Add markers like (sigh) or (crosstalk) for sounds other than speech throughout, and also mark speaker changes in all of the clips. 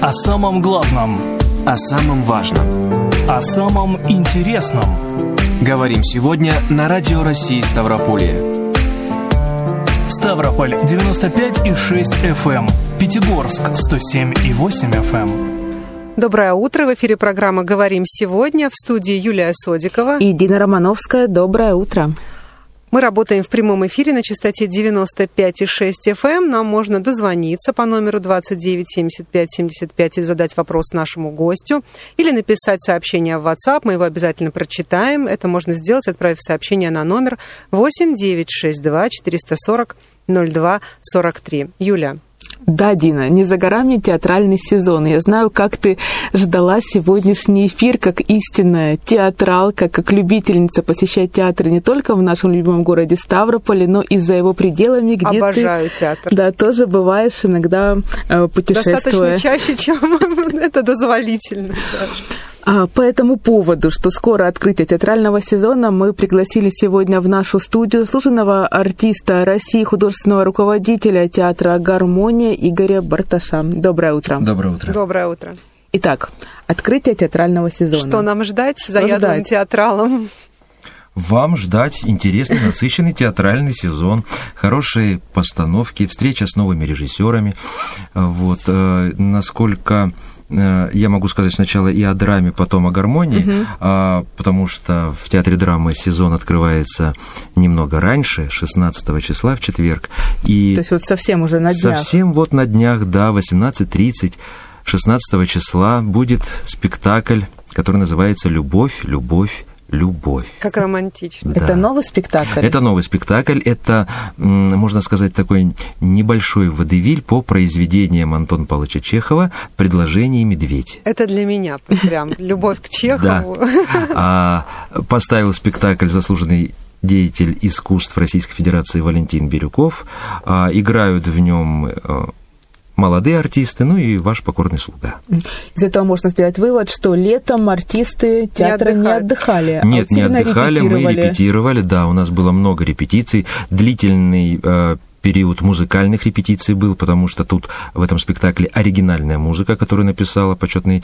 Speaker 1: О самом главном.
Speaker 2: О самом важном.
Speaker 1: О самом интересном.
Speaker 2: Говорим сегодня на Радио России Ставрополье.
Speaker 1: Ставрополь 95,6 FM. Пятигорск 107,8 FM.
Speaker 3: Доброе утро. В эфире программа «Говорим сегодня». В студии Юлия Содикова.
Speaker 4: И Дина Романовская. Доброе утро.
Speaker 3: Мы работаем в прямом эфире на частоте 95,6 FM. Нам можно дозвониться по номеру 29 75 75 и задать вопрос нашему гостю. Или написать сообщение в WhatsApp. Мы его обязательно прочитаем. Это можно сделать, отправив сообщение на номер 8 962 440 02 43. Юля,
Speaker 4: да, Дина, не за горами театральный сезон. Я знаю, как ты ждала сегодняшний эфир, как истинная театралка, как любительница посещать театры не только в нашем любимом городе Ставрополе, но и за его пределами, где
Speaker 3: Обожаю
Speaker 4: ты
Speaker 3: театр.
Speaker 4: Да, тоже бываешь иногда э, путешествуя.
Speaker 3: Достаточно чаще, чем (laughs) это дозволительно.
Speaker 4: А, по этому поводу, что скоро открытие театрального сезона, мы пригласили сегодня в нашу студию служенного артиста России, художественного руководителя театра «Гармония» Игоря Барташа. Доброе утро.
Speaker 5: Доброе утро.
Speaker 3: Доброе утро.
Speaker 4: Итак, открытие театрального сезона.
Speaker 3: Что нам ждать заядлым театралом?
Speaker 5: Вам ждать интересный, насыщенный театральный сезон, хорошие постановки, встреча с новыми режиссерами. Вот, э, насколько я могу сказать сначала и о драме, потом о гармонии, угу. а, потому что в театре драмы сезон открывается немного раньше, 16 числа в четверг.
Speaker 4: И То есть вот совсем уже на
Speaker 5: днях? Совсем вот на днях, да, 18.30. 16 числа будет спектакль, который называется «Любовь, любовь, любовь.
Speaker 3: Как романтично.
Speaker 4: Да. Это новый спектакль?
Speaker 5: Это новый спектакль. Это, можно сказать, такой небольшой водевиль по произведениям Антона Павловича Чехова «Предложение медведь».
Speaker 3: Это для меня прям любовь к Чехову.
Speaker 5: А, поставил спектакль заслуженный деятель искусств Российской Федерации Валентин Бирюков. А, играют в нем э, молодые артисты, ну и ваш покорный слуга.
Speaker 4: Из этого можно сделать вывод, что летом артисты театра не, не отдыхали.
Speaker 5: А Нет, не отдыхали, мы репетировали, да, у нас было много репетиций, длительный э, период музыкальных репетиций был, потому что тут в этом спектакле оригинальная музыка, которую написала почетный,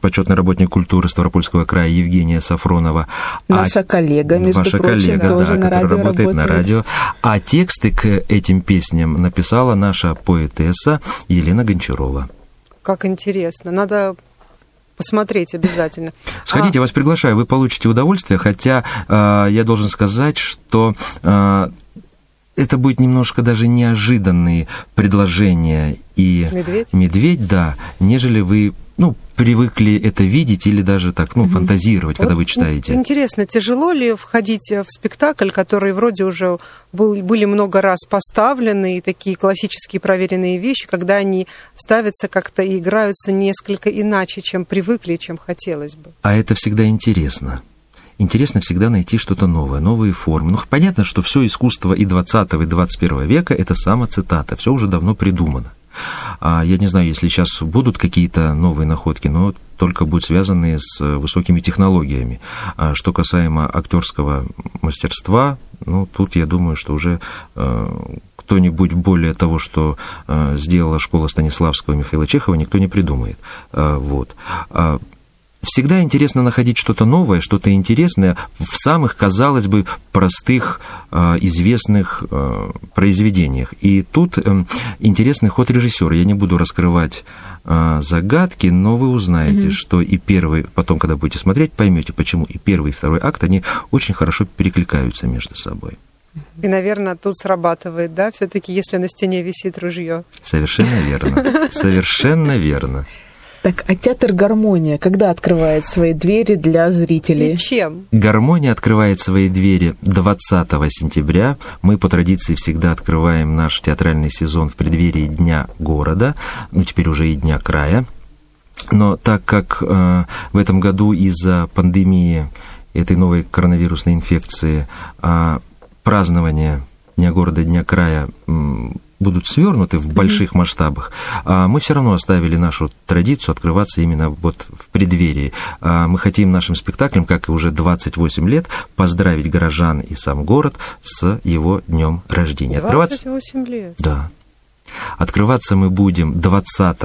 Speaker 5: почетный работник культуры Ставропольского края Евгения Сафронова.
Speaker 4: Наша а, коллега, между
Speaker 5: Ваша
Speaker 4: прочим,
Speaker 5: коллега,
Speaker 4: тоже
Speaker 5: да,
Speaker 4: на
Speaker 5: которая
Speaker 4: радио
Speaker 5: работает, работает на радио. А тексты к этим песням написала наша поэтесса Елена Гончарова.
Speaker 3: Как интересно. Надо посмотреть обязательно.
Speaker 5: Сходите, а... я вас приглашаю, вы получите удовольствие, хотя э, я должен сказать, что э, это будет немножко даже неожиданные предложения и
Speaker 3: медведь,
Speaker 5: медведь да, нежели вы ну, привыкли это видеть или даже так, ну, угу. фантазировать, вот когда вы читаете.
Speaker 3: Интересно, тяжело ли входить в спектакль, который вроде уже был, были много раз поставлены, и такие классические проверенные вещи, когда они ставятся как-то и играются несколько иначе, чем привыкли, чем хотелось бы?
Speaker 5: А это всегда интересно интересно всегда найти что-то новое, новые формы. Ну, понятно, что все искусство и 20 и 21 века – это самоцитата, все уже давно придумано. А я не знаю, если сейчас будут какие-то новые находки, но только будут связанные с высокими технологиями. А что касаемо актерского мастерства, ну, тут я думаю, что уже э, кто-нибудь более того, что э, сделала школа Станиславского Михаила Чехова, никто не придумает. Э, вот. Всегда интересно находить что-то новое, что-то интересное в самых, казалось бы, простых, э, известных э, произведениях. И тут эм, интересный ход режиссера. Я не буду раскрывать э, загадки, но вы узнаете, mm-hmm. что и первый, потом, когда будете смотреть, поймете, почему и первый, и второй акт, они очень хорошо перекликаются между собой.
Speaker 3: И, наверное, тут срабатывает, да, все-таки, если на стене висит ружье.
Speaker 5: Совершенно верно. (laughs) Совершенно верно.
Speaker 4: Так, а театр «Гармония» когда открывает свои двери для зрителей?
Speaker 3: И чем?
Speaker 5: «Гармония» открывает свои двери 20 сентября. Мы по традиции всегда открываем наш театральный сезон в преддверии Дня города, ну теперь уже и Дня края. Но так как э, в этом году из-за пандемии этой новой коронавирусной инфекции э, празднование Дня города, Дня края будут свернуты в больших mm-hmm. масштабах, а мы все равно оставили нашу традицию открываться именно вот в преддверии. А мы хотим нашим спектаклем, как и уже 28 лет, поздравить горожан и сам город с его днем рождения.
Speaker 3: 28 лет?
Speaker 5: Да. Открываться мы будем 20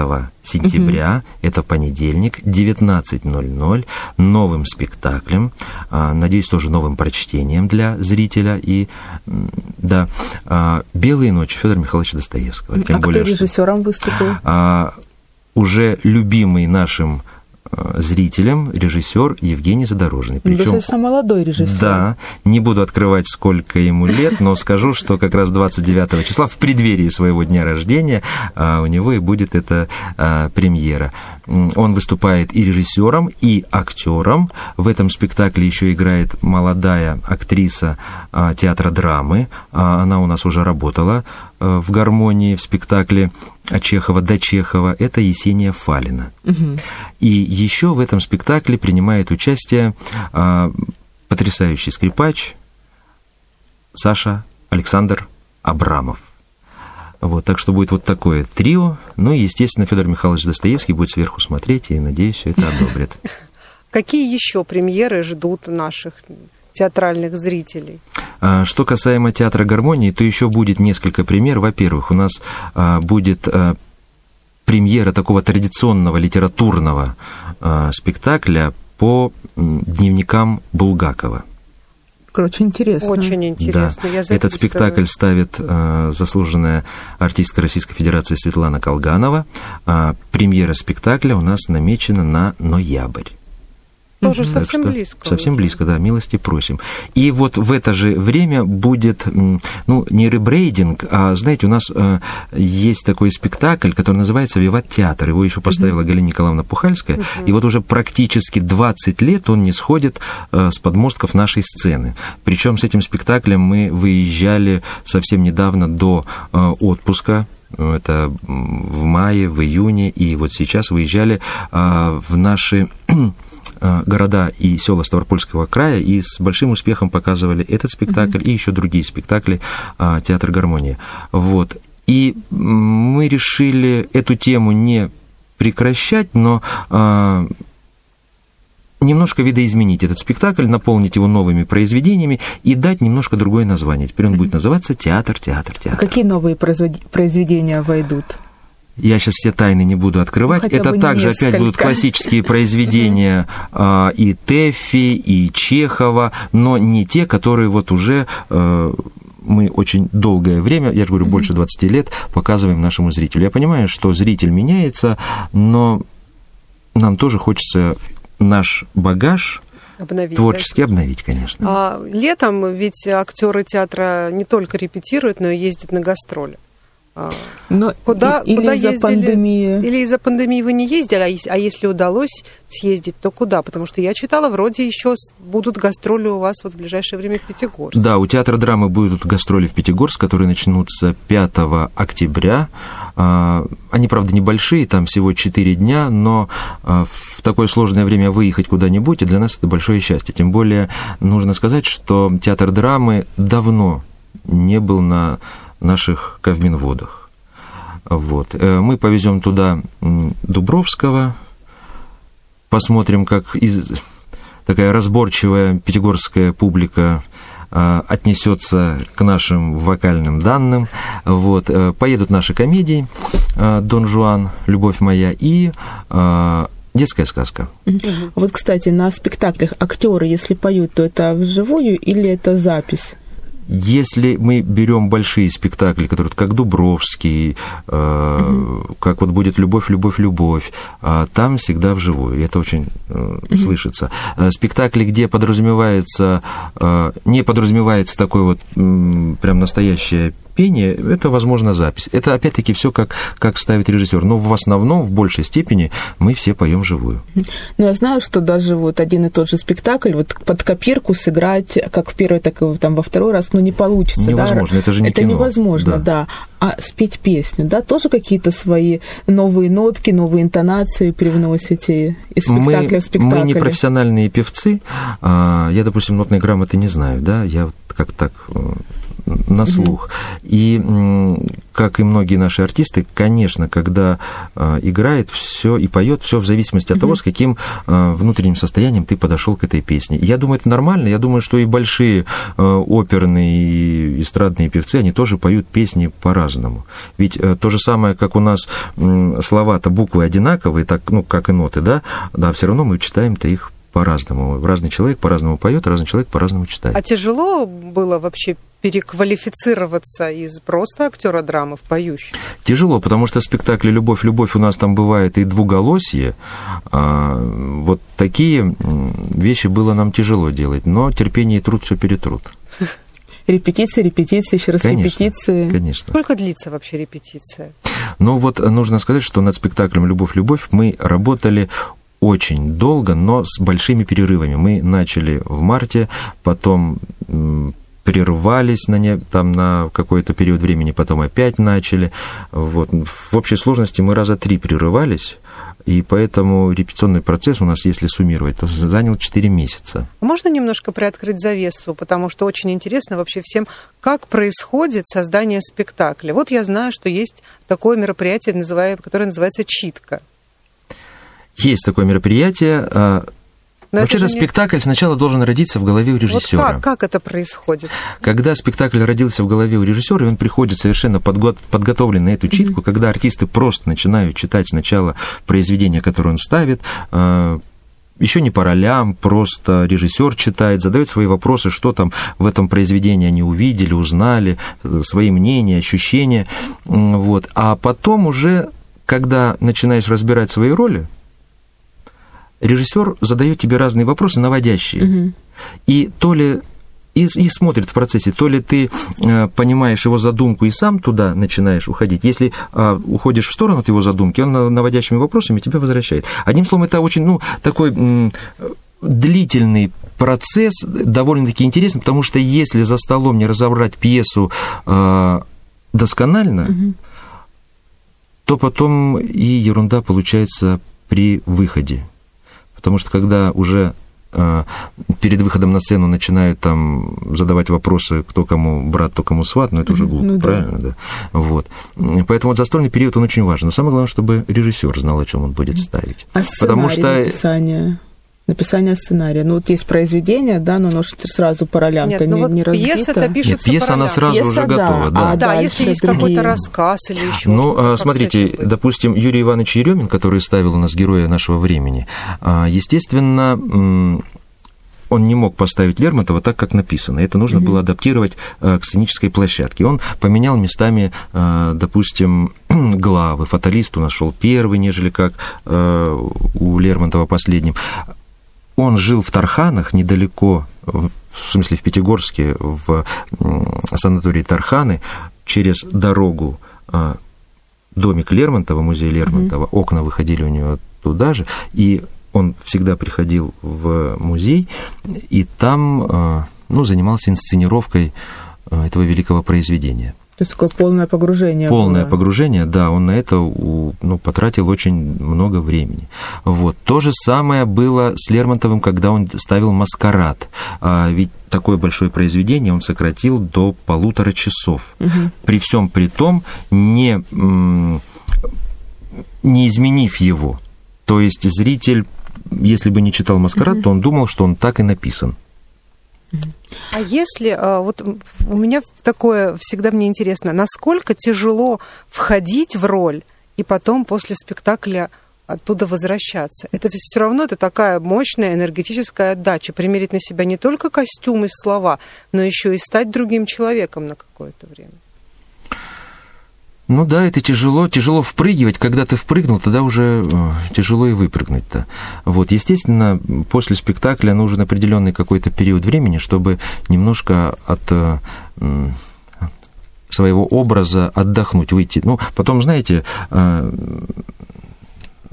Speaker 5: сентября, угу. это понедельник, 19.00, новым спектаклем, а, надеюсь, тоже новым прочтением для зрителя. И, да, а, «Белые ночи» Федора Михайловича Достоевского.
Speaker 4: Тем а более, кто режиссером выступил?
Speaker 5: А, уже любимый нашим зрителям режиссер Евгений Задорожный.
Speaker 4: Причем, Достаточно молодой режиссер.
Speaker 5: Да, не буду открывать, сколько ему лет, но скажу, что как раз 29 числа, в преддверии своего дня рождения, а, у него и будет эта а, премьера. Он выступает и режиссером, и актером. В этом спектакле еще играет молодая актриса а, театра драмы. Она у нас уже работала в гармонии в спектакле от Чехова до Чехова, это Есения Фалина. Угу. И еще в этом спектакле принимает участие а, потрясающий скрипач Саша Александр Абрамов. Вот, так что будет вот такое трио. Ну и, естественно, Федор Михайлович Достоевский будет сверху смотреть и, надеюсь, все это одобрит. (laughs)
Speaker 3: Какие еще премьеры ждут наших театральных зрителей?
Speaker 5: А, что касаемо театра гармонии, то еще будет несколько примеров. Во-первых, у нас а, будет а, премьера такого традиционного литературного спектакля по дневникам Булгакова.
Speaker 4: Очень интересно.
Speaker 3: Очень интересно.
Speaker 5: Да. Я Этот спектакль ставит э, заслуженная артистка Российской Федерации Светлана Колганова. Э, премьера спектакля у нас намечена на ноябрь.
Speaker 3: Тоже угу. совсем что, близко.
Speaker 5: Совсем уже. близко, да, милости просим. И вот в это же время будет, ну, не ребрейдинг, а, знаете, у нас э, есть такой спектакль, который называется «Виват театр». Его еще поставила угу. Галина Николаевна Пухальская. Угу. И вот уже практически 20 лет он не сходит э, с подмостков нашей сцены. Причем с этим спектаклем мы выезжали совсем недавно до э, отпуска это в мае, в июне, и вот сейчас выезжали э, в наши города и села Ставропольского края и с большим успехом показывали этот спектакль mm-hmm. и еще другие спектакли а, Театр гармонии. Вот. И мы решили эту тему не прекращать, но а, немножко видоизменить этот спектакль, наполнить его новыми произведениями и дать немножко другое название. Теперь он будет называться «Театр, театр, театр».
Speaker 4: А какие новые произведения войдут?
Speaker 5: Я сейчас все тайны не буду открывать. Ну, Это также несколько. опять будут классические произведения (laughs) а, и Тэффи, и Чехова, но не те, которые вот уже а, мы очень долгое время, я же говорю, больше 20 лет, показываем нашему зрителю. Я понимаю, что зритель меняется, но нам тоже хочется наш багаж обновить, творчески да? обновить, конечно.
Speaker 3: А, летом ведь актеры театра не только репетируют, но и ездят на гастроли.
Speaker 4: А, Но куда, или куда из-за пандемии?
Speaker 3: Или из-за пандемии вы не ездили, а, а если удалось съездить, то куда? Потому что я читала, вроде еще будут гастроли у вас вот в ближайшее время в Пятигорск.
Speaker 5: Да, у театра драмы будут гастроли в Пятигорск, которые начнутся 5 октября. А, они, правда, небольшие, там всего 4 дня, но в такое сложное время выехать куда-нибудь, и для нас это большое счастье. Тем более, нужно сказать, что театр драмы давно не был на наших Кавминводах. Вот. Э, мы повезем туда Дубровского, посмотрим, как из... такая разборчивая пятигорская публика э, отнесется к нашим вокальным данным. Вот. Э, поедут наши комедии «Дон Жуан», «Любовь моя» и детская сказка.
Speaker 4: Вот, кстати, на спектаклях актеры, если поют, то это вживую или это запись?
Speaker 5: Если мы берем большие спектакли, которые как Дубровский, э, угу. как вот будет «Любовь, любовь, любовь», э, там всегда вживую, и это очень э, угу. слышится. Э, спектакли, где подразумевается, э, не подразумевается такой вот э, прям настоящее пение, это, возможно, запись. Это, опять-таки, все как, как ставит режиссер. Но в основном, в большей степени, мы все поем живую.
Speaker 4: Ну, я знаю, что даже вот один и тот же спектакль вот под копирку сыграть как в первый, так и там во второй раз, ну, не получится.
Speaker 5: Невозможно,
Speaker 4: да?
Speaker 5: это же не
Speaker 4: Это
Speaker 5: кино.
Speaker 4: невозможно, да. да. А спеть песню, да, тоже какие-то свои новые нотки, новые интонации привносите из спектакля мы, в спектакль?
Speaker 5: Мы не профессиональные певцы. А, я, допустим, нотной грамоты не знаю, да, я как так э, на слух. И как и многие наши артисты, конечно, когда э, играет все и поет все в зависимости от того, с каким э, внутренним состоянием ты подошел к этой песне. Я думаю, это нормально. Я думаю, что и большие э, оперные и эстрадные певцы, они тоже поют песни по-разному. Ведь э, то же самое, как у нас слова-то буквы одинаковые, так, ну, как и ноты, да, да, все равно мы читаем-то их по-разному. Разный человек по-разному поет, разный человек по-разному читает.
Speaker 3: А тяжело было вообще переквалифицироваться из просто актера драмы в поющего?
Speaker 5: Тяжело, потому что в спектакле «Любовь, любовь» у нас там бывает и двуголосье. А, вот такие вещи было нам тяжело делать, но терпение и труд все перетрут. (laughs)
Speaker 4: Репетиции, репетиции, еще раз конечно, репетиции.
Speaker 5: Конечно.
Speaker 3: Сколько длится вообще репетиция?
Speaker 5: Ну вот нужно сказать, что над спектаклем «Любовь, любовь» мы работали очень долго, но с большими перерывами. Мы начали в марте, потом прервались на, не, там, на какой-то период времени, потом опять начали. Вот. В общей сложности мы раза три прерывались, и поэтому репетиционный процесс у нас, если суммировать, то занял 4 месяца.
Speaker 3: Можно немножко приоткрыть завесу, потому что очень интересно вообще всем, как происходит создание спектакля. Вот я знаю, что есть такое мероприятие, которое называется «Читка».
Speaker 5: Есть такое мероприятие, а, но Вообще-то не... спектакль сначала должен родиться в голове у режиссера.
Speaker 3: Вот как, как это происходит?
Speaker 5: Когда спектакль родился в голове у режиссера, и он приходит совершенно подго... подготовленный на эту читку, mm-hmm. когда артисты просто начинают читать сначала произведение, которое он ставит, а, еще не по ролям, просто режиссер читает, задает свои вопросы, что там в этом произведении они увидели, узнали, свои мнения, ощущения. Вот. А потом уже, когда начинаешь разбирать свои роли, режиссер задает тебе разные вопросы, наводящие. Угу. И то ли и, и смотрит в процессе, то ли ты э, понимаешь его задумку и сам туда начинаешь уходить. Если э, уходишь в сторону от его задумки, он наводящими вопросами тебя возвращает. Одним словом, это очень, ну, такой э, длительный процесс, довольно-таки интересный, потому что если за столом не разобрать пьесу э, досконально, угу. то потом и ерунда получается при выходе. Потому что когда уже э, перед выходом на сцену начинают там задавать вопросы, кто кому брат, кто кому сват, но ну, это уже глупо, ну, правильно, да. да. Вот. Поэтому вот застольный период, он очень важен. Но самое главное, чтобы режиссер знал, о чем он будет ставить.
Speaker 4: А Потому что написание? Написание сценария. Ну, вот есть произведение, да, но оно сразу по ролям-то не, ну, не, вот
Speaker 3: Пьеса-то пишется
Speaker 5: Нет, пьеса, она сразу пьеса, уже да. готова, да.
Speaker 3: А, да, если есть другие... какой-то рассказ или еще
Speaker 5: Ну, а, смотрите, допустим, Юрий Иванович Еремин, который ставил у нас героя нашего времени, а, естественно, он не мог поставить Лермонтова так, как написано. Это нужно mm-hmm. было адаптировать э, к сценической площадке. Он поменял местами, допустим, (clears throat) главы. Фаталист у нас шел первый, нежели как у Лермонтова последним он жил в Тарханах, недалеко, в смысле в Пятигорске, в санатории Тарханы, через дорогу а, домик Лермонтова, музей Лермонтова, mm-hmm. окна выходили у него туда же, и он всегда приходил в музей, и там а, ну, занимался инсценировкой а, этого великого произведения.
Speaker 4: То есть такое полное погружение.
Speaker 5: Полное
Speaker 4: было.
Speaker 5: погружение, да, он на это ну, потратил очень много времени. Вот. То же самое было с Лермонтовым, когда он ставил «Маскарад». А, ведь такое большое произведение он сократил до полутора часов. Угу. При всем при том, не, не изменив его. То есть зритель, если бы не читал «Маскарад», угу. то он думал, что он так и написан.
Speaker 3: А если, а, вот у меня такое всегда мне интересно, насколько тяжело входить в роль и потом после спектакля оттуда возвращаться. Это все равно это такая мощная энергетическая отдача. Примерить на себя не только костюм и слова, но еще и стать другим человеком на какое-то время.
Speaker 5: Ну да, это тяжело, тяжело впрыгивать. Когда ты впрыгнул, тогда уже э, тяжело и выпрыгнуть-то. Вот, естественно, после спектакля нужен определенный какой-то период времени, чтобы немножко от э, своего образа отдохнуть, выйти. Ну, потом, знаете, э,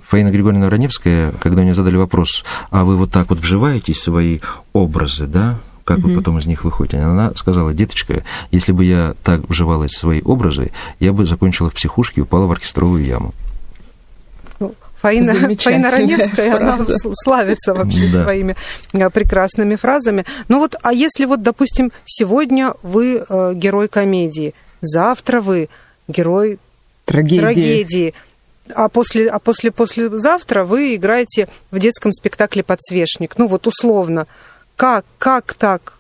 Speaker 5: Фаина Григорьевна Раневская, когда мне задали вопрос, а вы вот так вот вживаетесь в свои образы, да, как вы потом из них выходите. Она сказала, деточка, если бы я так вживалась в свои образы, я бы закончила в психушке и упала в оркестровую яму.
Speaker 3: Ну, Фаина, Фаина Раневская, она славится вообще да. своими э, прекрасными фразами. Ну вот, а если вот, допустим, сегодня вы э, герой комедии, завтра вы герой трагедии, трагедии а после, а после послезавтра вы играете в детском спектакле «Подсвечник». Ну вот условно. Как, как так?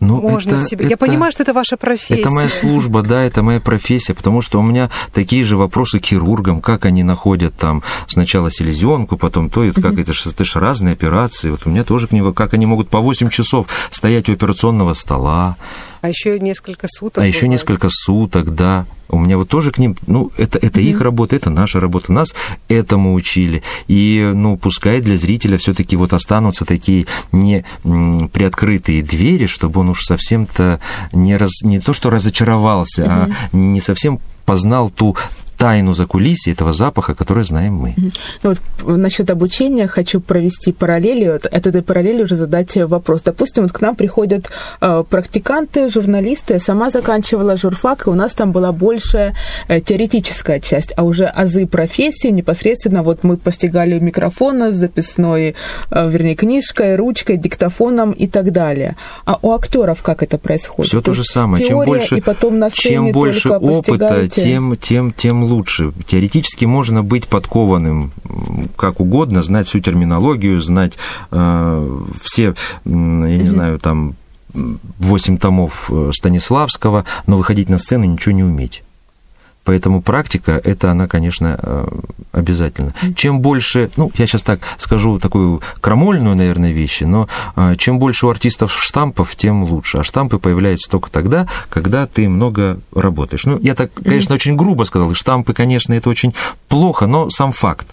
Speaker 3: Ну, можно это, себе. Это, Я понимаю, что это ваша профессия.
Speaker 5: Это моя служба, да, это моя профессия, потому что у меня такие же вопросы к хирургам, как они находят там сначала селезенку, потом то, и вот как это же, это же разные операции. Вот у меня тоже к нему, как они могут по 8 часов стоять у операционного стола.
Speaker 3: А еще несколько суток. А
Speaker 5: бывает. еще несколько суток, да. У меня вот тоже к ним, ну, это, это mm-hmm. их работа, это наша работа. Нас этому учили. И, ну, пускай для зрителя все-таки вот останутся такие не приоткрытые двери, чтобы он уж совсем-то не, раз, не то, что разочаровался, mm-hmm. а не совсем познал ту тайну за кулисье этого запаха, который знаем мы.
Speaker 4: Ну, вот насчет обучения хочу провести параллели. От этой параллели уже задать вопрос. Допустим, вот к нам приходят э, практиканты, журналисты. Я сама заканчивала журфак, и у нас там была больше э, теоретическая часть, а уже азы профессии непосредственно вот мы постигали микрофона с записной, э, вернее, книжкой, ручкой, диктофоном и так далее. А у актеров как это происходит?
Speaker 5: Все то, то же самое. Чем больше, и потом на чем больше опыта, тем, тем, тем лучше. Теоретически можно быть подкованным как угодно, знать всю терминологию, знать э, все, я не знаю, там, восемь томов э, Станиславского, но выходить на сцену ничего не уметь. Поэтому практика, это она, конечно, э, обязательно. Чем больше, ну, я сейчас так скажу такую крамольную, наверное, вещь, но э, чем больше у артистов штампов, тем лучше. А штампы появляются только тогда, когда ты много работаешь. Ну, я так, конечно, очень грубо сказал, штампы, конечно, это очень плохо, но сам факт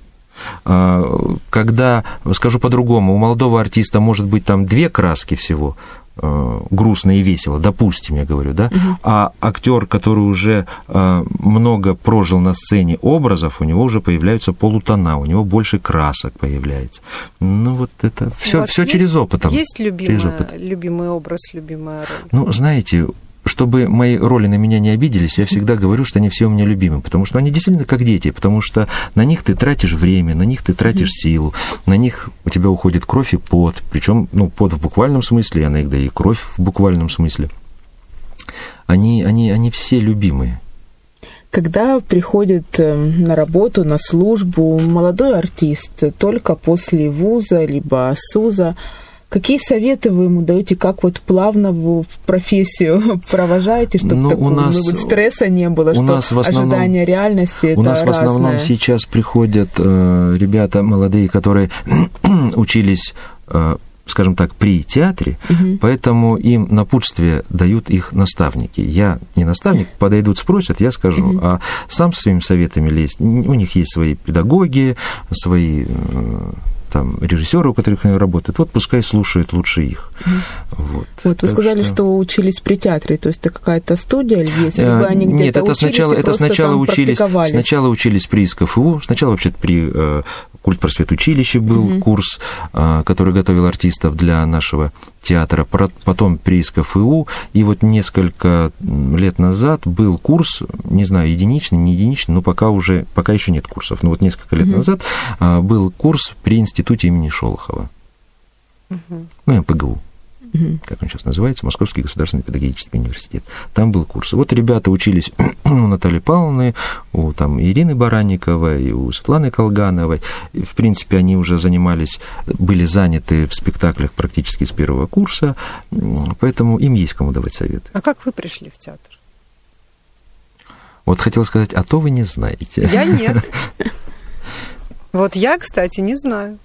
Speaker 5: э, когда, скажу по-другому, у молодого артиста может быть там две краски всего, Э, грустно и весело, допустим, я говорю, да, угу. а актер, который уже э, много прожил на сцене образов, у него уже появляются полутона, у него больше красок появляется. Ну вот это все, все через опыт.
Speaker 3: Есть любимая, через опыт. любимый образ, любимая роль?
Speaker 5: Ну, знаете, чтобы мои роли на меня не обиделись, я всегда говорю, что они все у меня любимы, потому что они действительно как дети, потому что на них ты тратишь время, на них ты тратишь силу, на них у тебя уходит кровь и пот, причем, ну, пот в буквальном смысле, иногда и кровь в буквальном смысле. Они, они, они все любимые.
Speaker 4: Когда приходит э, на работу, на службу молодой артист только после вуза, либо СУЗа, Какие советы вы ему даете, как вот плавно в профессию (laughs) провожаете, чтобы ну, такого, у нас, ну, вот стресса не было, что нас в основном, ожидание реальности это
Speaker 5: У нас в основном сейчас приходят э, ребята молодые, которые (clears throat) учились э, скажем так, при театре, угу. поэтому им напутствие дают их наставники. Я не наставник, подойдут, спросят, я скажу. Угу. А сам своими советами лезть, у них есть свои педагоги, свои э, там режиссеры, у которых они работают, вот пускай слушают лучше их.
Speaker 4: Вот, вот вы сказали, что... что учились при театре, то есть это какая-то студия или есть? Либо они где-то
Speaker 5: Нет, это сначала, это сначала учились, сначала учились при СКФУ, сначала вообще при э, культ просвет училище был угу. курс, э, который готовил артистов для нашего театра, потом при СКФУ, и вот несколько лет назад был курс, не знаю, единичный, не единичный, но пока уже, пока еще нет курсов, но вот несколько лет угу. назад э, был курс при институте имени Шолохова, угу. ну, МПГУ как он сейчас называется, Московский государственный педагогический университет. Там был курс. Вот ребята учились (clears throat) у Натальи Павловны, у там, Ирины Баранниковой, у Светланы Колгановой. В принципе, они уже занимались, были заняты в спектаклях практически с первого курса, поэтому им есть кому давать совет.
Speaker 3: А как вы пришли в театр?
Speaker 5: Вот хотел сказать, а то вы не знаете.
Speaker 3: Я нет. (laughs) Вот я, кстати, не знаю.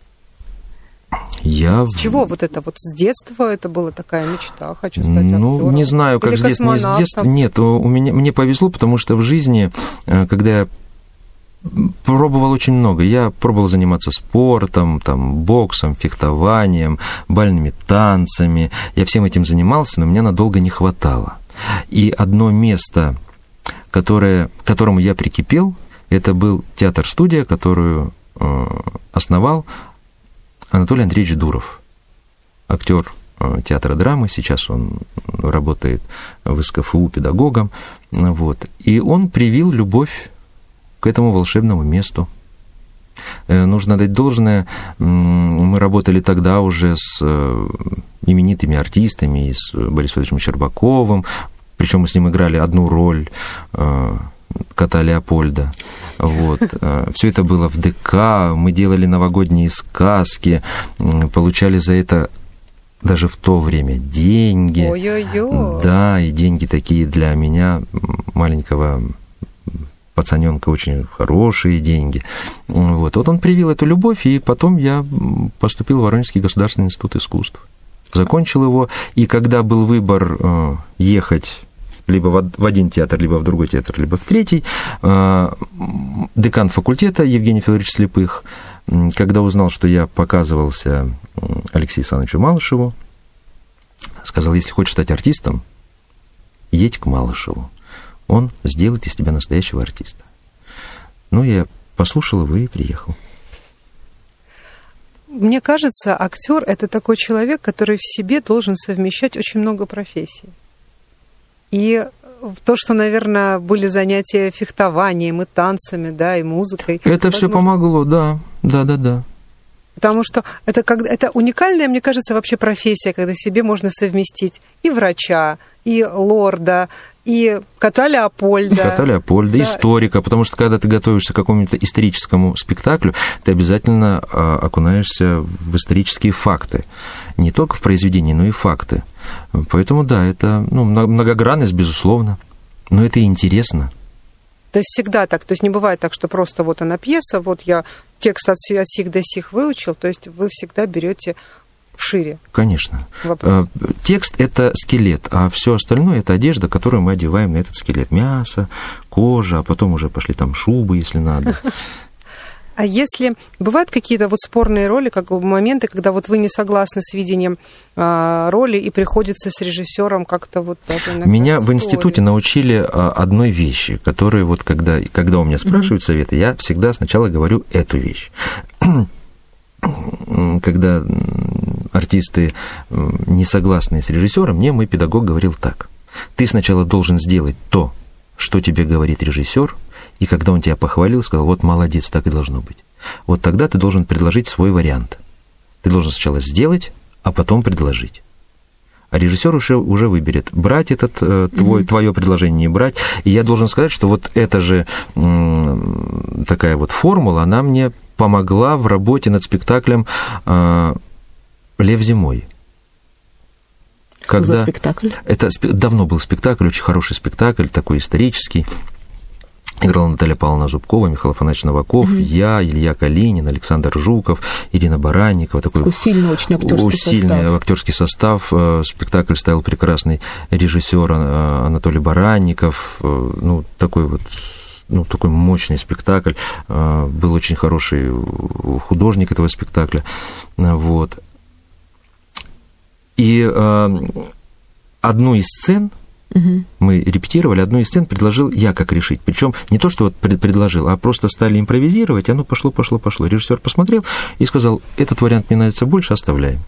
Speaker 5: Я...
Speaker 3: С чего вот это вот с детства это была такая мечта, хочу стать
Speaker 5: Ну, актером. не знаю, как Или с детства, не с детства. Нет, у меня, мне повезло, потому что в жизни, э, когда я пробовал очень много. Я пробовал заниматься спортом, там, боксом, фехтованием, бальными танцами. Я всем этим занимался, но меня надолго не хватало. И одно место, которое, к которому я прикипел, это был театр-студия, которую э, основал Анатолий Андреевич Дуров, актер э, театра драмы, сейчас он работает в СКФУ педагогом, вот, и он привил любовь к этому волшебному месту. Э, нужно дать должное, мы работали тогда уже с э, именитыми артистами, с Борисом Федоровичем Щербаковым, причем мы с ним играли одну роль кота Леопольда. Вот. Все это было в ДК, мы делали новогодние сказки, получали за это даже в то время деньги.
Speaker 3: Ой-ой-ой.
Speaker 5: Да, и деньги такие для меня, маленького пацаненка, очень хорошие деньги. Вот. вот он привил эту любовь, и потом я поступил в Воронежский государственный институт искусств. Закончил его, и когда был выбор э, ехать либо в один театр, либо в другой театр, либо в третий, э, декан факультета Евгений Федорович Слепых когда узнал, что я показывался Алексею Александровичу Малышеву, сказал, если хочешь стать артистом, едь к Малышеву. Он сделает из тебя настоящего артиста. Ну, я послушал его и приехал.
Speaker 3: Мне кажется, актер это такой человек, который в себе должен совмещать очень много профессий. И то, что, наверное, были занятия фехтованием и танцами, да, и музыкой.
Speaker 5: Это возможно... все помогло, да, да, да, да.
Speaker 3: Потому что это, как, это уникальная, мне кажется, вообще профессия, когда себе можно совместить и врача, и лорда, и кота Леопольда. И
Speaker 5: кота Леопольда, да. историка, потому что когда ты готовишься к какому-то историческому спектаклю, ты обязательно а, окунаешься в исторические факты. Не только в произведении, но и факты. Поэтому да, это ну, многогранность, безусловно. Но это и интересно.
Speaker 3: То есть всегда так. То есть не бывает так, что просто вот она пьеса, вот я текст от, от сих до сих выучил. То есть вы всегда берете шире.
Speaker 5: Конечно. Вопрос. Э, текст – это скелет, а все остальное – это одежда, которую мы одеваем на этот скелет. Мясо, кожа, а потом уже пошли там шубы, если надо.
Speaker 3: А если бывают какие-то вот спорные роли, как моменты, когда вот вы не согласны с видением а, роли и приходится с режиссером как-то вот
Speaker 5: даже Меня спорить. в институте научили а, одной вещи, которая вот когда, когда у меня спрашивают mm-hmm. советы, я всегда сначала говорю эту вещь. (clears throat) когда артисты не согласны с режиссером, мне мой педагог говорил так. Ты сначала должен сделать то, что тебе говорит режиссер, и когда он тебя похвалил, сказал, вот молодец, так и должно быть. Вот тогда ты должен предложить свой вариант. Ты должен сначала сделать, а потом предложить. А режиссер уже, уже выберет, брать этот э, твой, mm-hmm. твое предложение, не брать. И я должен сказать, что вот эта же э, такая вот формула, она мне помогла в работе над спектаклем э, «Лев зимой».
Speaker 4: Что Когда... за спектакль?
Speaker 5: Это давно был спектакль, очень хороший спектакль, такой исторический. Играла Наталья Павловна Зубкова, Михаил Афанасьевич Новаков, угу. я, Илья Калинин, Александр Жуков, Ирина Баранникова.
Speaker 4: Такой, такой сильный очень актерский
Speaker 5: сильный состав. актерский состав. Э, спектакль ставил прекрасный режиссер э, Анатолий Баранников. Э, ну, такой вот ну, такой мощный спектакль. Был очень хороший художник этого спектакля. Вот. И одну из сцен – Угу. Мы репетировали, одну из сцен предложил я как решить. Причем не то, что вот предложил, а просто стали импровизировать, оно пошло, пошло, пошло. Режиссер посмотрел и сказал, этот вариант мне нравится больше, оставляем.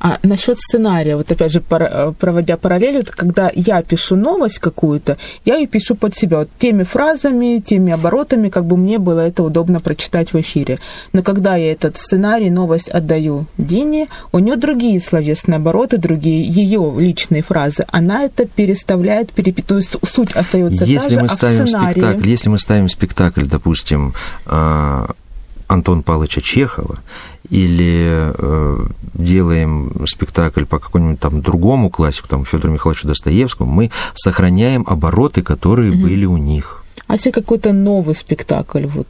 Speaker 4: А насчет сценария, вот опять же, проводя параллель, вот когда я пишу новость какую-то, я ее пишу под себя, вот теми фразами, теми оборотами, как бы мне было это удобно прочитать в эфире. Но когда я этот сценарий, новость отдаю Дине, у нее другие словесные обороты, другие ее личные фразы, она это переставляет, перепи... то есть суть остается
Speaker 5: если
Speaker 4: та же,
Speaker 5: мы
Speaker 4: а
Speaker 5: ставим
Speaker 4: в сценарии...
Speaker 5: спектакль, если мы ставим спектакль, допустим, а, Антон Павловича Чехова или э, делаем спектакль по какому-нибудь там другому классику, там Федору Михайловичу Достоевскому, мы сохраняем обороты, которые угу. были у них.
Speaker 4: А если какой-то новый спектакль, вот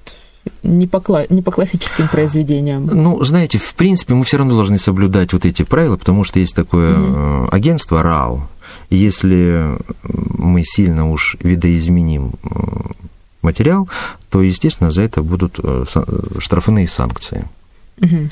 Speaker 4: не по, не по классическим произведениям?
Speaker 5: Ну, знаете, в принципе, мы все равно должны соблюдать вот эти правила, потому что есть такое угу. агентство РАО. Если мы сильно уж видоизменим э, материал, то, естественно, за это будут э, штрафные санкции.
Speaker 4: Угу.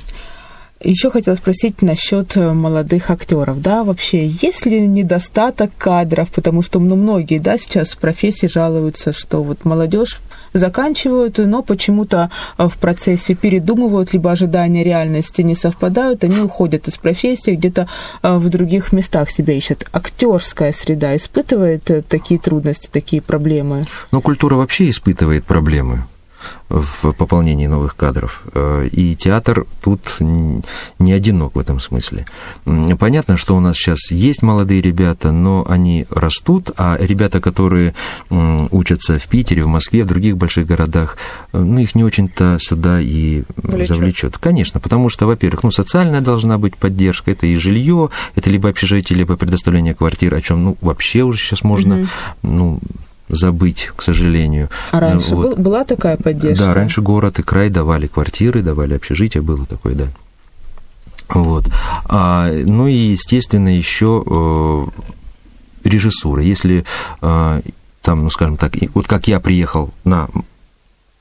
Speaker 4: Еще хотела спросить насчет э, молодых актеров, да, вообще есть ли недостаток кадров, потому что ну, многие, да, сейчас в профессии жалуются, что вот молодежь заканчивают, но почему-то э, в процессе передумывают, либо ожидания реальности не совпадают, они уходят из профессии, где-то в других местах себя ищут. Актерская среда испытывает такие трудности, такие проблемы?
Speaker 5: Ну, культура вообще испытывает проблемы. В пополнении новых кадров. Э, и театр тут не одинок в этом смысле. Понятно, что у нас сейчас есть молодые ребята, но они растут, а ребята, которые учатся в Питере, в Москве, в других больших городах, э, ну, их не очень-то сюда и Влечет. завлечет. Конечно, потому что, во-первых, ну, социальная должна быть поддержка, это и жилье, это либо общежитие, либо предоставление квартир, о чем, ну, вообще уже сейчас можно, угу. ну, забыть, к сожалению.
Speaker 4: А раньше вот. была такая поддержка?
Speaker 5: Да, раньше город и край давали квартиры, давали общежитие, было такое, да. Вот. А, ну и, естественно, еще э, режиссура. Если э, там, ну, скажем так, вот как я приехал на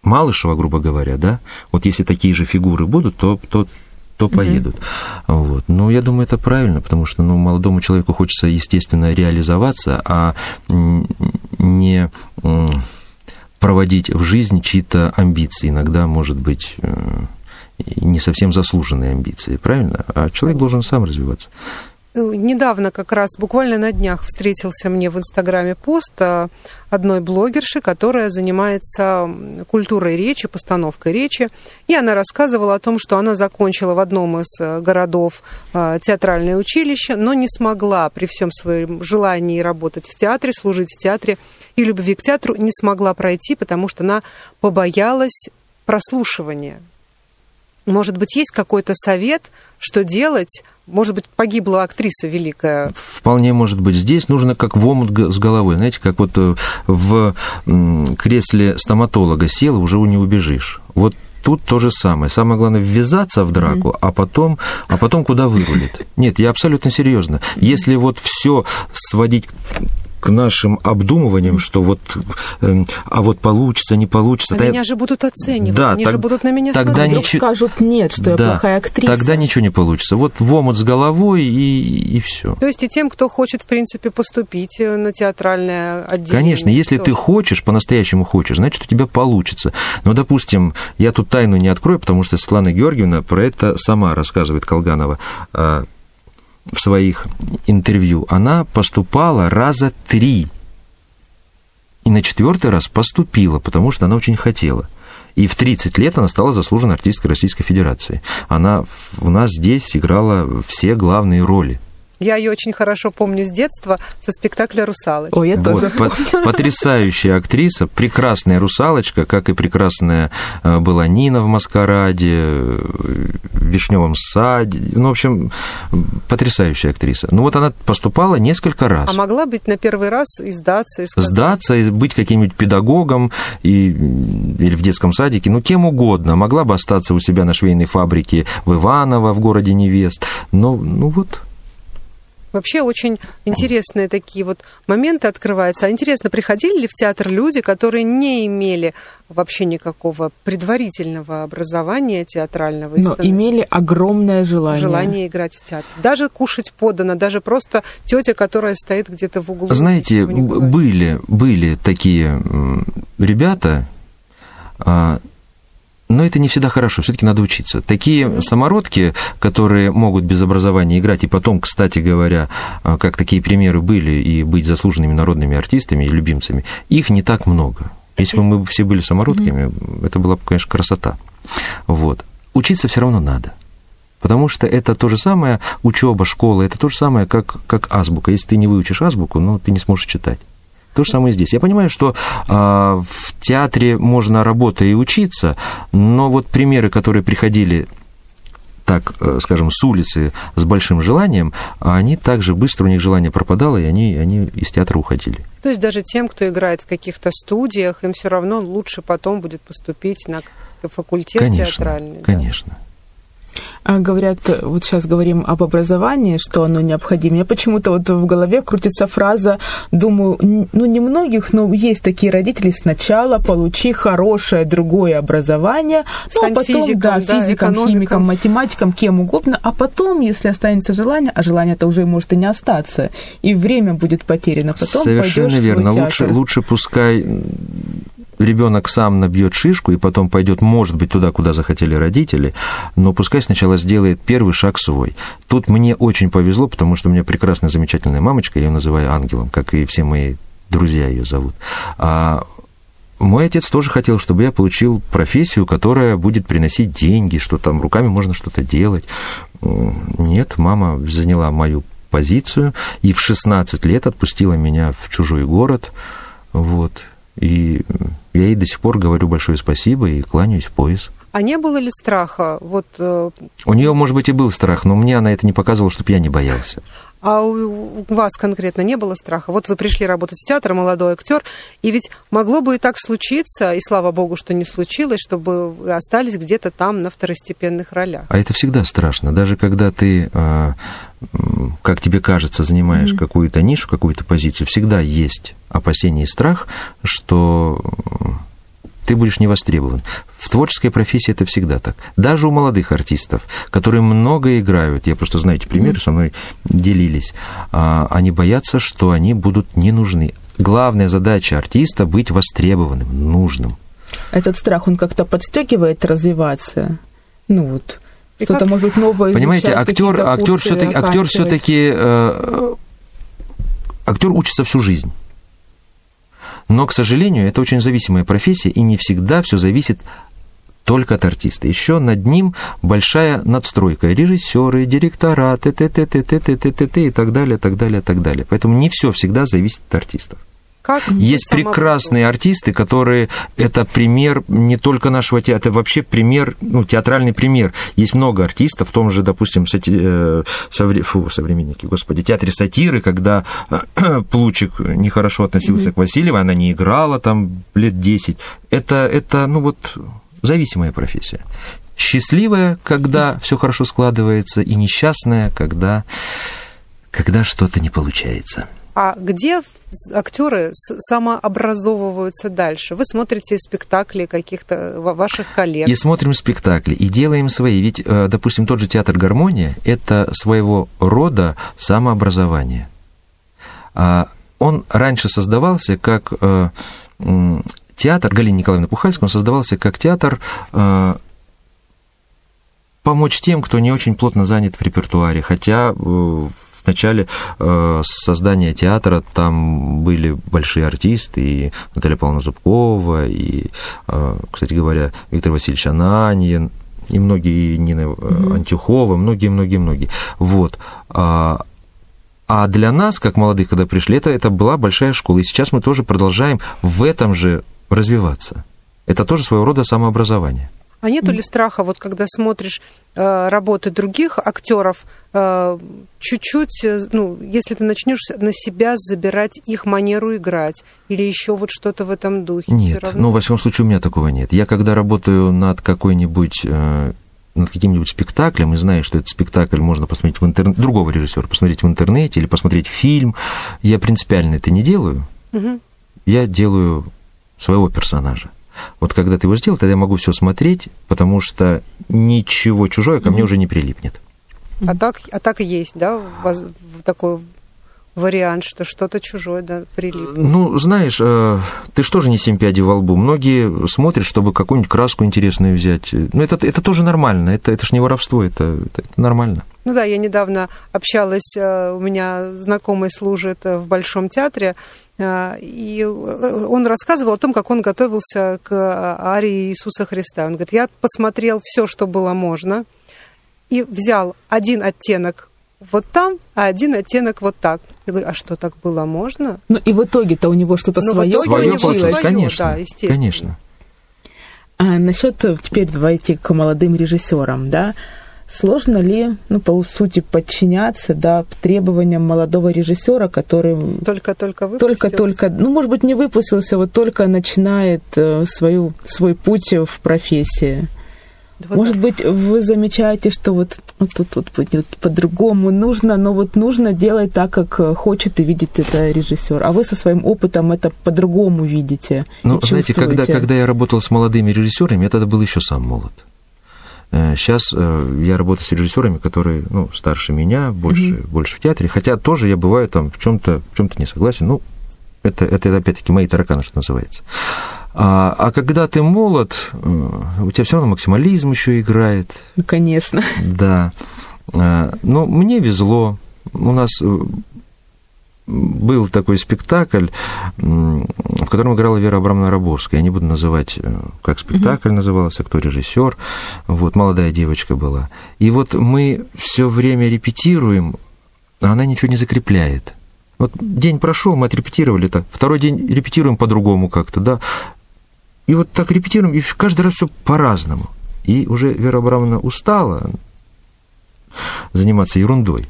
Speaker 5: Малышева, грубо говоря, да, вот если такие же фигуры будут, то, то то поедут. Mm-hmm. Вот. Но я думаю, это правильно, потому что ну, молодому человеку хочется, естественно, реализоваться, а не проводить в жизнь чьи-то амбиции. Иногда, может быть, э, не совсем заслуженные амбиции, правильно? А человек должен сам развиваться.
Speaker 3: Ну, недавно как раз, буквально на днях, встретился мне в Инстаграме пост а, одной блогерши, которая занимается культурой речи, постановкой речи. И она рассказывала о том, что она закончила в одном из э, городов а, театральное училище, но не смогла при всем своем желании работать в театре, служить в театре и любви к театру, не смогла пройти, потому что она побоялась прослушивания может быть, есть какой-то совет, что делать? Может быть, погибла актриса великая?
Speaker 5: Вполне может быть. Здесь нужно как в омут с головой. Знаете, как вот э, в кресле стоматолога сел, уже не убежишь. Вот тут то же самое. Самое главное ввязаться в драку, mm-hmm. а потом, а потом куда вырулит. Нет, я абсолютно серьезно. Если вот все сводить к нашим обдумываниям, что вот, э, а вот получится, не получится.
Speaker 3: А
Speaker 5: да,
Speaker 3: меня же будут оценивать, да, они так, же будут на меня
Speaker 5: тогда
Speaker 3: смотреть.
Speaker 5: Ничего...
Speaker 4: скажут нет, что я плохая актриса.
Speaker 5: Тогда ничего не получится. Вот в омут с головой и, и все.
Speaker 3: То есть и тем, кто хочет, в принципе, поступить э, на театральное отделение.
Speaker 5: Конечно, если ты хочешь, по-настоящему хочешь, значит, у тебя получится. Но, допустим, я тут тайну не открою, потому что Светлана Георгиевна про это сама рассказывает Колганова а, в своих интервью, она поступала раза три. И на четвертый раз поступила, потому что она очень хотела. И в 30 лет она стала заслуженной артисткой Российской Федерации. Она у нас здесь играла все главные роли.
Speaker 3: Я ее очень хорошо помню с детства со спектакля «Русалочка».
Speaker 4: Ой, я вот, тоже
Speaker 5: по- Потрясающая актриса, прекрасная «Русалочка», как и прекрасная э, была Нина в «Маскараде», в «Вишневом саде». Ну, в общем, потрясающая актриса. Ну, вот она поступала несколько раз.
Speaker 3: А могла быть на первый раз и сдаться? И
Speaker 5: сказать... Сдаться, и быть каким-нибудь педагогом и, или в детском садике, ну, кем угодно. Могла бы остаться у себя на швейной фабрике в Иваново, в городе Невест. Но, ну вот,
Speaker 3: Вообще очень интересные такие вот моменты открываются. А интересно, приходили ли в театр люди, которые не имели вообще никакого предварительного образования театрального?
Speaker 4: Но имели огромное желание.
Speaker 3: Желание играть в театр. Даже кушать подано, даже просто тетя, которая стоит где-то в углу.
Speaker 5: Знаете, были, были такие ребята, а, но это не всегда хорошо, все-таки надо учиться. Такие самородки, которые могут без образования играть, и потом, кстати говоря, а, как такие примеры были, и быть заслуженными народными артистами и любимцами, их не так много. Если бы мы все были самородками, mm-hmm. это была бы, конечно, красота. Вот. Учиться все равно надо. Потому что это то же самое, учеба, школа, это то же самое, как, как азбука. Если ты не выучишь азбуку, ну, ты не сможешь читать. То же самое и здесь. Я понимаю, что э, в театре можно работать и учиться, но вот примеры, которые приходили так, э, скажем, с улицы с большим желанием, они также быстро, у них желание пропадало, и они, они из театра уходили.
Speaker 3: То есть даже тем, кто играет в каких-то студиях, им все равно лучше потом будет поступить на факультет
Speaker 5: конечно,
Speaker 3: театральный.
Speaker 5: Конечно. Да?
Speaker 4: А говорят, вот сейчас говорим об образовании, что оно необходимо. Я почему-то вот в голове крутится фраза, думаю, ну не многих, но есть такие родители, сначала получи хорошее другое образование,
Speaker 3: Стань ну а потом, физиком, да,
Speaker 4: да, физиком, экономиком. химиком, математиком, кем угодно, а потом, если останется желание, а желание-то уже может и не остаться, и время будет потеряно, потом
Speaker 5: Совершенно верно. Лучше, лучше пускай ребенок сам набьет шишку и потом пойдет, может быть, туда, куда захотели родители, но пускай сначала сделает первый шаг свой. Тут мне очень повезло, потому что у меня прекрасная, замечательная мамочка, я ее называю ангелом, как и все мои друзья ее зовут. А мой отец тоже хотел, чтобы я получил профессию, которая будет приносить деньги, что там руками можно что-то делать. Нет, мама заняла мою позицию и в 16 лет отпустила меня в чужой город. Вот. И я ей до сих пор говорю большое спасибо и кланяюсь в пояс.
Speaker 3: А не было ли страха? Вот, э,
Speaker 5: У нее, может быть, и был страх, но мне она это не показывала, чтобы я не боялся.
Speaker 3: А у, вас конкретно не было страха? Вот вы пришли работать в театр, молодой актер, и ведь могло бы и так случиться, и слава богу, что не случилось, чтобы вы остались где-то там на второстепенных ролях.
Speaker 5: А это всегда страшно. Даже когда ты, а, как тебе кажется, занимаешь какую-то нишу, какую-то позицию, всегда есть опасение и страх, что ты будешь не востребован. В творческой профессии это всегда так. Даже у молодых артистов, которые много играют, я просто знаю эти примеры, со мной делились, а, они боятся, что они будут не нужны. Главная задача артиста – быть востребованным, нужным.
Speaker 4: Этот страх, он как-то подстегивает развиваться. Ну вот, что-то, может быть, новое
Speaker 5: Понимаете,
Speaker 4: изучать,
Speaker 5: актер, актер все-таки, актер все-таки, э, актер учится всю жизнь. Но, к сожалению, это очень зависимая профессия, и не всегда все зависит только от артиста. Еще над ним большая надстройка. Режиссеры, директора, т.т.т.т.т.т.т. и так далее, так далее, так далее. Поэтому не все всегда зависит от артистов.
Speaker 3: Как
Speaker 5: Есть прекрасные артисты, которые это пример не только нашего театра, это вообще пример, ну, театральный пример. Есть много артистов, в том же, допустим, сати- э, совре- фу, современники, господи, театре сатиры, когда (clears throat) Плучик нехорошо относился к Васильевой, она не играла там лет 10. Это, это, ну вот, зависимая профессия. Счастливая, когда все хорошо складывается, и несчастная, когда, когда что-то не получается.
Speaker 3: А где актеры самообразовываются дальше? Вы смотрите спектакли каких-то ва- ваших коллег.
Speaker 5: И смотрим спектакли, и делаем свои. Ведь, э, допустим, тот же театр «Гармония» — это своего рода самообразование. А Он раньше создавался как э, театр, Галина Николаевна Пухальская, он создавался как театр э, помочь тем, кто не очень плотно занят в репертуаре, хотя в начале э, создания театра там были большие артисты, и Наталья Павловна Зубкова, и, э, кстати говоря, Виктор Васильевич Ананьин, и многие, и Нина э, Антюхова, многие-многие-многие. Вот. А, а для нас, как молодых, когда пришли, это, это была большая школа. И сейчас мы тоже продолжаем в этом же развиваться. Это тоже своего рода самообразование.
Speaker 3: А нету ли страха, вот когда смотришь э, работы других актеров, э, чуть-чуть, э, ну, если ты начнешь на себя забирать их манеру играть, или еще вот что-то в этом духе?
Speaker 5: Нет,
Speaker 3: равно?
Speaker 5: ну, во всяком случае, у меня такого нет. Я когда работаю над какой-нибудь э, над каким-нибудь спектаклем и знаю, что этот спектакль можно посмотреть в интернете, другого режиссера посмотреть в интернете или посмотреть фильм, я принципиально это не делаю.
Speaker 3: Мгм.
Speaker 5: Я делаю своего персонажа. Вот когда ты его сделал, тогда я могу все смотреть, потому что ничего чужое ко мне уже не прилипнет.
Speaker 3: А так, а так и есть, да, в такой вариант, что что-то чужое, да, прилип.
Speaker 5: Ну, знаешь, э, ты что же не семь пядей во лбу? Многие смотрят, чтобы какую-нибудь краску интересную взять. Ну, это, это тоже нормально, это, это же не воровство, это, это, это нормально.
Speaker 3: Ну да, я недавно общалась, э, у меня знакомый служит э, в Большом театре, э, и он рассказывал о том, как он готовился к э, арии Иисуса Христа. Он говорит, я посмотрел все, что было можно, и взял один оттенок вот там, а один оттенок вот так. Я говорю, а что, так было можно?
Speaker 4: Ну и в итоге-то у него что-то
Speaker 3: Ну, в
Speaker 4: свое
Speaker 5: Свое
Speaker 4: получилось.
Speaker 5: конечно.
Speaker 3: да, естественно.
Speaker 5: конечно.
Speaker 4: А насчет э, теперь давайте к молодым режиссерам, да. Сложно ли, ну, по сути, подчиняться, да, требованиям молодого режиссера, который
Speaker 3: Только-только выпустился.
Speaker 4: только-только, ну, может быть, не выпустился, вот только начинает э, свою, свой путь в профессии.
Speaker 3: Вот
Speaker 4: Может быть, вы замечаете, что вот, вот тут вот будет по-другому нужно, но вот нужно делать так, как э, хочет и видит это режиссер. А вы со своим опытом это по-другому видите.
Speaker 5: Ну,
Speaker 4: и
Speaker 5: знаете, когда, когда я работал с молодыми режиссерами, я тогда был еще сам молод. Сейчас я работаю с режиссерами, которые ну, старше меня, больше, больше в театре. Хотя тоже я бываю там в чем-то в чем-то не согласен. Ну, это, это опять-таки мои тараканы, что называется. А, а когда ты молод, э, у тебя все равно максимализм еще играет.
Speaker 4: Ну, конечно.
Speaker 5: Да. А, Но мне везло. У нас э, был такой спектакль, в котором играла Вера Абрамовна Рабовская. Я не буду называть, э, как спектакль mm-hmm. назывался, кто режиссер. Вот, молодая девочка была. И вот мы все время репетируем, а она ничего не закрепляет. Вот день прошел, мы отрепетировали так, второй день репетируем по-другому как-то, да. И вот так репетируем, и каждый раз все по-разному. И уже Вера Абрамовна устала заниматься ерундой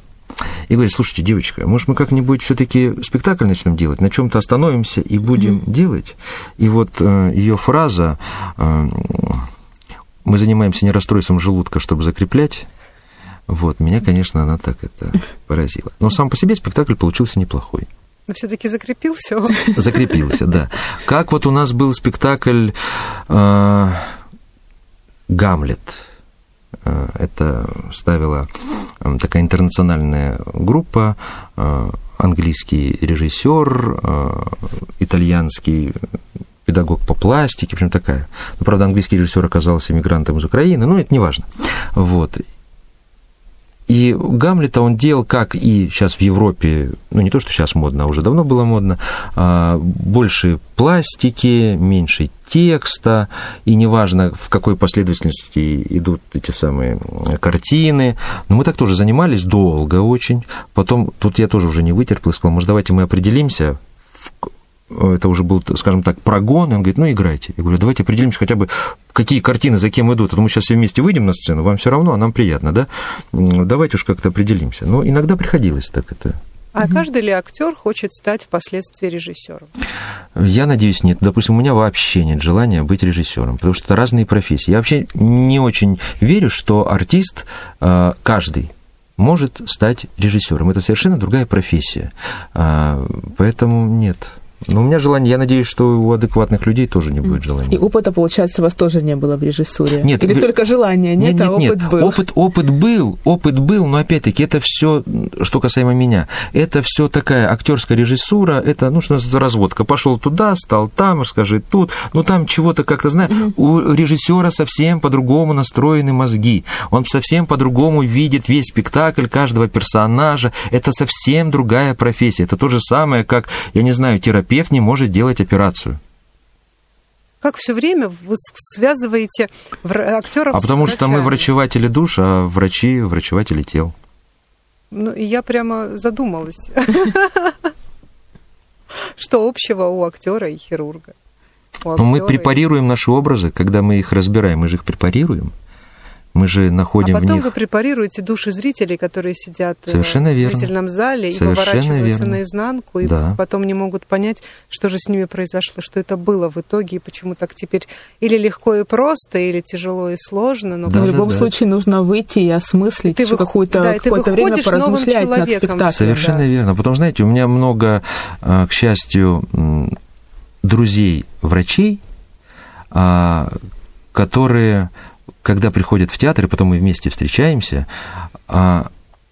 Speaker 5: и говорит, слушайте, девочка, может, мы как-нибудь все-таки спектакль начнем делать, на чем-то остановимся и будем mm-hmm. делать. И вот э, ее фраза э, «Мы занимаемся не расстройством желудка, чтобы закреплять», вот, меня, конечно, она так это поразила. Но сам по себе спектакль получился неплохой.
Speaker 3: Но все-таки закрепился (laughs)
Speaker 5: Закрепился, да. Как вот у нас был спектакль э, «Гамлет», Э, это ставила такая интернациональная группа, э, английский режиссер, э, итальянский педагог по пластике, в общем, такая. Но, правда, английский режиссер оказался иммигрантом из Украины, но это не важно. Вот. И Гамлета он делал, как и сейчас в Европе, ну не то, что сейчас модно, а уже давно было модно, а, больше пластики, меньше текста, и неважно, в какой последовательности идут эти самые картины. Но мы так тоже занимались долго очень. Потом тут я тоже уже не вытерпел и сказал, может, давайте мы определимся, это уже был, скажем так, прогон, и он говорит, ну, играйте. Я говорю, давайте определимся хотя бы, какие картины за кем идут. А то мы сейчас все вместе выйдем на сцену, вам все равно, а нам приятно, да? Давайте уж как-то определимся. Но иногда приходилось так это
Speaker 3: а каждый ли актер хочет стать впоследствии режиссером?
Speaker 5: Я надеюсь, нет. Допустим, у меня вообще нет желания быть режиссером, потому что это разные профессии. Я вообще не очень верю, что артист э, каждый может стать режиссером. Это совершенно другая профессия. А, поэтому нет. Но у меня желание, я надеюсь, что у адекватных людей тоже не будет желания.
Speaker 4: И опыта, получается, у вас тоже не было в режиссуре? Нет. Или в... только желания нет, нет, а нет, опыт
Speaker 5: нет.
Speaker 4: был?
Speaker 5: Опыт, опыт был, опыт был, но опять-таки это все, что касаемо меня, это все такая актерская режиссура, это, ну, что называется, разводка. Пошел туда, стал там, расскажи тут, ну, там чего-то как-то, знаешь, угу. у режиссера совсем по-другому настроены мозги, он совсем по-другому видит весь спектакль каждого персонажа, это совсем другая профессия, это то же самое, как, я не знаю, терапия терапевт не может делать операцию.
Speaker 3: Как все время вы связываете актеров
Speaker 5: А потому что мы врачеватели душ, а врачи врачеватели тел.
Speaker 3: Ну, и я прямо задумалась. (laughs) Что общего у актера и хирурга?
Speaker 5: Но мы препарируем наши образы, когда мы их разбираем, мы же их препарируем. Мы же находим
Speaker 3: а потом
Speaker 5: в них...
Speaker 3: вы препарируете души зрителей, которые сидят
Speaker 5: э, Совершенно
Speaker 3: в
Speaker 5: верно.
Speaker 3: зрительном зале
Speaker 5: Совершенно
Speaker 3: и выворачиваются
Speaker 5: верно.
Speaker 3: наизнанку, и
Speaker 5: да.
Speaker 3: потом не могут понять, что же с ними произошло, что это было в итоге, и почему так теперь или легко и просто, или тяжело и сложно. Но
Speaker 4: да, в любом да. случае нужно выйти и осмыслить
Speaker 3: ты
Speaker 4: какое-то
Speaker 3: да,
Speaker 4: какое время поразмышлять над спектаклем.
Speaker 5: Совершенно да. верно. Потом, знаете, у меня много, э, к счастью, друзей врачей, а, которые когда приходят в театр, и потом мы вместе встречаемся, а,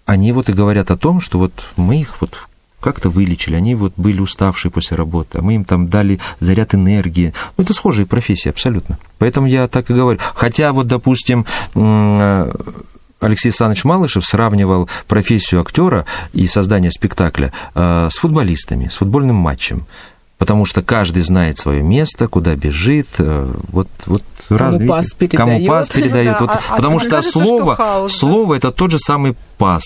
Speaker 5: они вот и говорят о том, что вот мы их вот как-то вылечили, они вот были уставшие после работы, а мы им там дали заряд энергии. Ну, это схожие профессии абсолютно. Поэтому я так и говорю. Хотя вот, допустим, Алексей Александрович Малышев сравнивал профессию актера и создание спектакля э, с футболистами, с футбольным матчем потому что каждый знает свое место, куда бежит, э, вот, вот
Speaker 4: кому раз, пас видите, передает.
Speaker 5: кому пас (laughs) передает. Да, вот, а, потому а что кажется, слово, что хаос, слово да? это тот же самый пас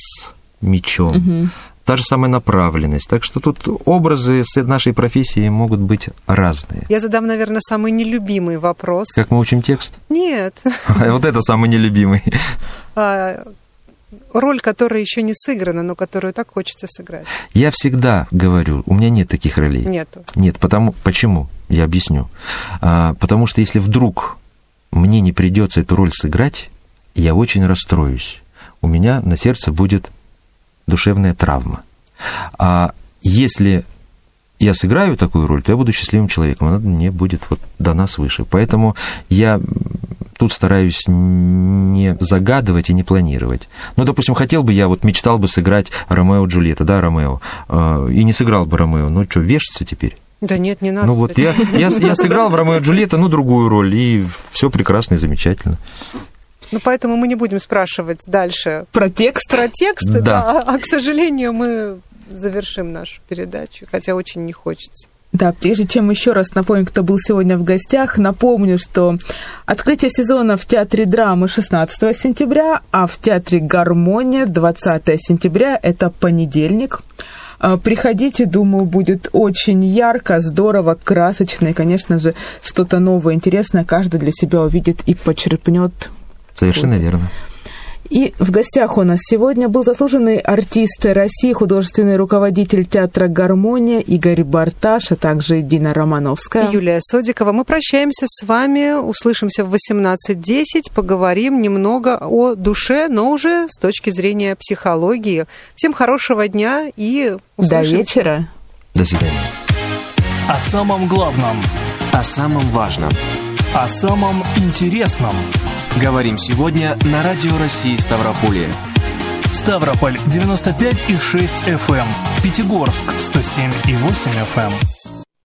Speaker 5: мечом. Угу. Та же самая направленность. Так что тут образы с нашей профессией могут быть разные.
Speaker 3: Я задам, наверное, самый нелюбимый вопрос.
Speaker 5: Как мы учим текст?
Speaker 3: Нет. (laughs)
Speaker 5: Вот это самый нелюбимый.
Speaker 3: Роль, которая еще не сыграна, но которую так хочется сыграть.
Speaker 5: Я всегда говорю, у меня нет таких ролей.
Speaker 3: Нету.
Speaker 5: Нет, потому почему? Я объясню. А, потому что если вдруг мне не придется эту роль сыграть, я очень расстроюсь. У меня на сердце будет душевная травма. А если я сыграю такую роль, то я буду счастливым человеком. Она мне будет вот дана свыше. Поэтому я тут стараюсь не загадывать и не планировать. Ну, допустим, хотел бы я, вот мечтал бы сыграть Ромео Джульетта, да, Ромео, э, и не сыграл бы Ромео. Ну, что, вешаться теперь?
Speaker 3: Да нет, не надо.
Speaker 5: Ну вот я, я, я сыграл в Ромео Джульетта, ну, другую роль, и все прекрасно и замечательно.
Speaker 3: Ну, поэтому мы не будем спрашивать дальше.
Speaker 4: Про текст?
Speaker 3: Про текст, да. да. А, а, к сожалению, мы завершим нашу передачу, хотя очень не хочется.
Speaker 4: Да, прежде чем еще раз напомню, кто был сегодня в гостях, напомню, что открытие сезона в Театре драмы 16 сентября, а в Театре Гармония 20 сентября, это понедельник. А, приходите, думаю, будет очень ярко, здорово, красочно и, конечно же, что-то новое, интересное каждый для себя увидит и почерпнет.
Speaker 5: Совершенно верно.
Speaker 4: И в гостях у нас сегодня был заслуженный артист России, художественный руководитель театра «Гармония» Игорь Барташ, а также Дина Романовская.
Speaker 3: Юлия Содикова. Мы прощаемся с вами, услышимся в 18.10, поговорим немного о душе, но уже с точки зрения психологии. Всем хорошего дня и услышимся.
Speaker 4: До вечера.
Speaker 5: До свидания.
Speaker 1: О самом главном,
Speaker 2: О самом важном.
Speaker 1: о самом интересном.
Speaker 2: Говорим сегодня на Радио России Ставрополье.
Speaker 1: Ставрополь 95,6 FM. Пятигорск 107,8 FM.